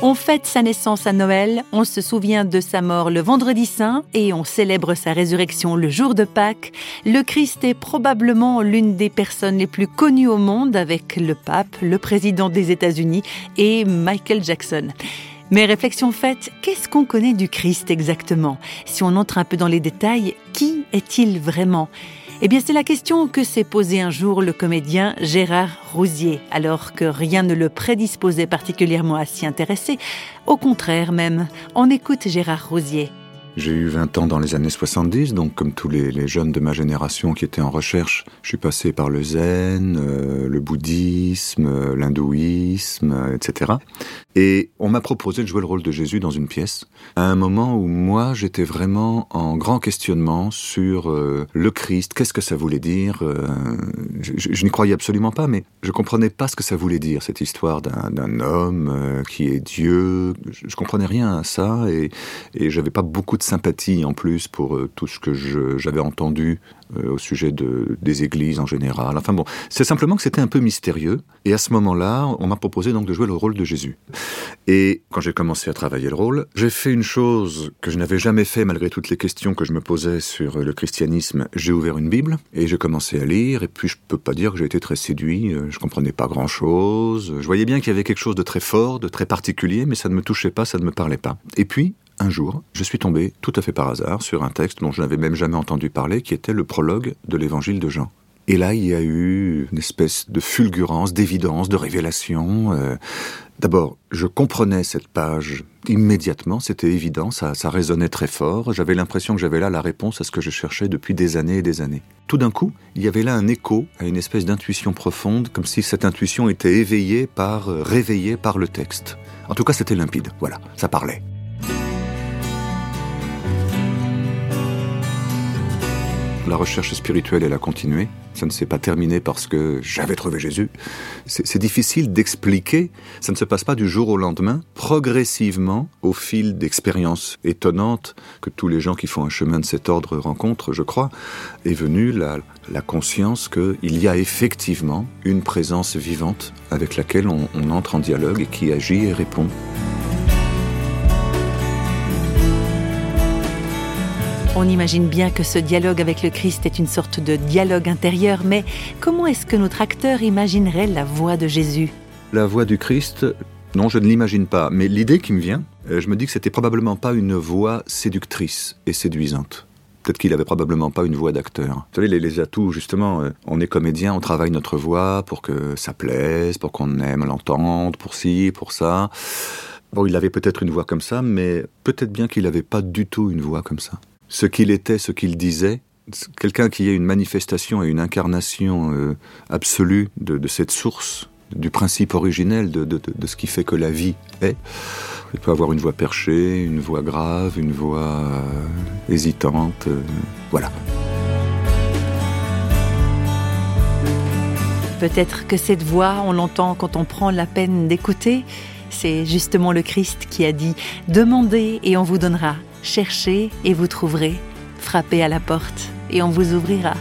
On fête sa naissance à Noël, on se souvient de sa mort le vendredi saint et on célèbre sa résurrection le jour de Pâques. Le Christ est probablement l'une des personnes les plus connues au monde avec le pape, le président des États-Unis et Michael Jackson. Mais réflexion faite, qu'est-ce qu'on connaît du Christ exactement? Si on entre un peu dans les détails, qui est-il vraiment? Eh bien, c'est la question que s'est posée un jour le comédien Gérard Rousier, alors que rien ne le prédisposait particulièrement à s'y intéresser. Au contraire même, on écoute Gérard Rousier. J'ai eu 20 ans dans les années 70, donc comme tous les, jeunes de ma génération qui étaient en recherche, je suis passé par le zen, euh, le bouddhisme, euh, l'hindouisme, euh, etc. Et on m'a proposé de jouer le rôle de Jésus dans une pièce, à un moment où moi j'étais vraiment en grand questionnement sur le Christ, qu'est-ce que ça voulait dire. je, n'y croyais absolument pas, mais je comprenais pas ce que ça voulait dire, cette histoire d'un homme qui est Dieu. Je, je comprenais rien à ça et, et j'avais pas beaucoup de sympathie en plus pour euh, tout ce que j'avais entendu euh, au sujet de, des églises en général. Enfin bon, c'est simplement que c'était un peu mystérieux. Et à ce moment-là, on m'a proposé donc de jouer le rôle de Jésus. Et quand j'ai commencé à travailler le rôle, j'ai fait une chose que je n'avais jamais fait malgré toutes les questions que je me posais sur le christianisme. J'ai ouvert une Bible et j'ai commencé à lire. Et puis je peux pas dire que j'ai été très séduit. Euh, je comprenais pas grand-chose. Je voyais bien qu'il y avait quelque chose de très fort, de très particulier, mais ça ne me touchait pas, ça ne me parlait pas. Et puis, un jour, je suis tombé tout à fait par hasard sur un texte dont je n'avais même jamais entendu parler, qui était le prologue de l'évangile de Jean. Et là, il y a eu une espèce de fulgurance, d'évidence, de révélation. Euh, d'abord, je comprenais cette page immédiatement, c'était évident, ça, ça résonnait très fort. J'avais l'impression que j'avais là la réponse à ce que je cherchais depuis des années et des années. Tout d'un coup, il y avait là un écho à une espèce d'intuition profonde, comme si cette intuition était éveillée par, euh, réveillée par le texte. En tout cas, c'était limpide, voilà, ça parlait. La recherche spirituelle, elle a continué. Ça ne s'est pas terminé parce que j'avais trouvé Jésus. C'est difficile d'expliquer. Ça ne se passe pas du jour au lendemain. Progressivement, au fil d'expériences étonnantes que tous les gens qui font un chemin de cet ordre rencontrent, je crois, est venue la, conscience qu'il y a effectivement une présence vivante avec laquelle on entre en dialogue et qui agit et répond. On imagine bien que ce dialogue avec le Christ est une sorte de dialogue intérieur, mais comment est-ce que notre acteur imaginerait la voix de Jésus? La voix du Christ, non, je ne l'imagine pas, mais l'idée qui me vient, euh, je me dis que c'était probablement pas une voix séductrice et séduisante. Peut-être qu'il avait probablement pas une voix d'acteur. Vous savez, les, les, atouts, justement, euh, on est comédien, on travaille notre voix pour que ça plaise, pour qu'on aime l'entendre, pour ci, pour ça. Bon, il avait peut-être une voix comme ça, mais peut-être bien qu'il n'avait pas du tout une voix comme ça ce qu'il était, ce qu'il disait, quelqu'un qui ait une manifestation et une incarnation euh, absolue de, cette source, du principe originel de, ce qui fait que la vie est. Il peut avoir une voix perchée, une voix grave, une voix euh, hésitante, euh, voilà. Peut-être que cette voix, on l'entend quand on prend la peine d'écouter. C'est justement le Christ qui a dit ⁇ Demandez et on vous donnera ⁇ Cherchez et vous trouverez, frappez à la porte et on vous ouvrira.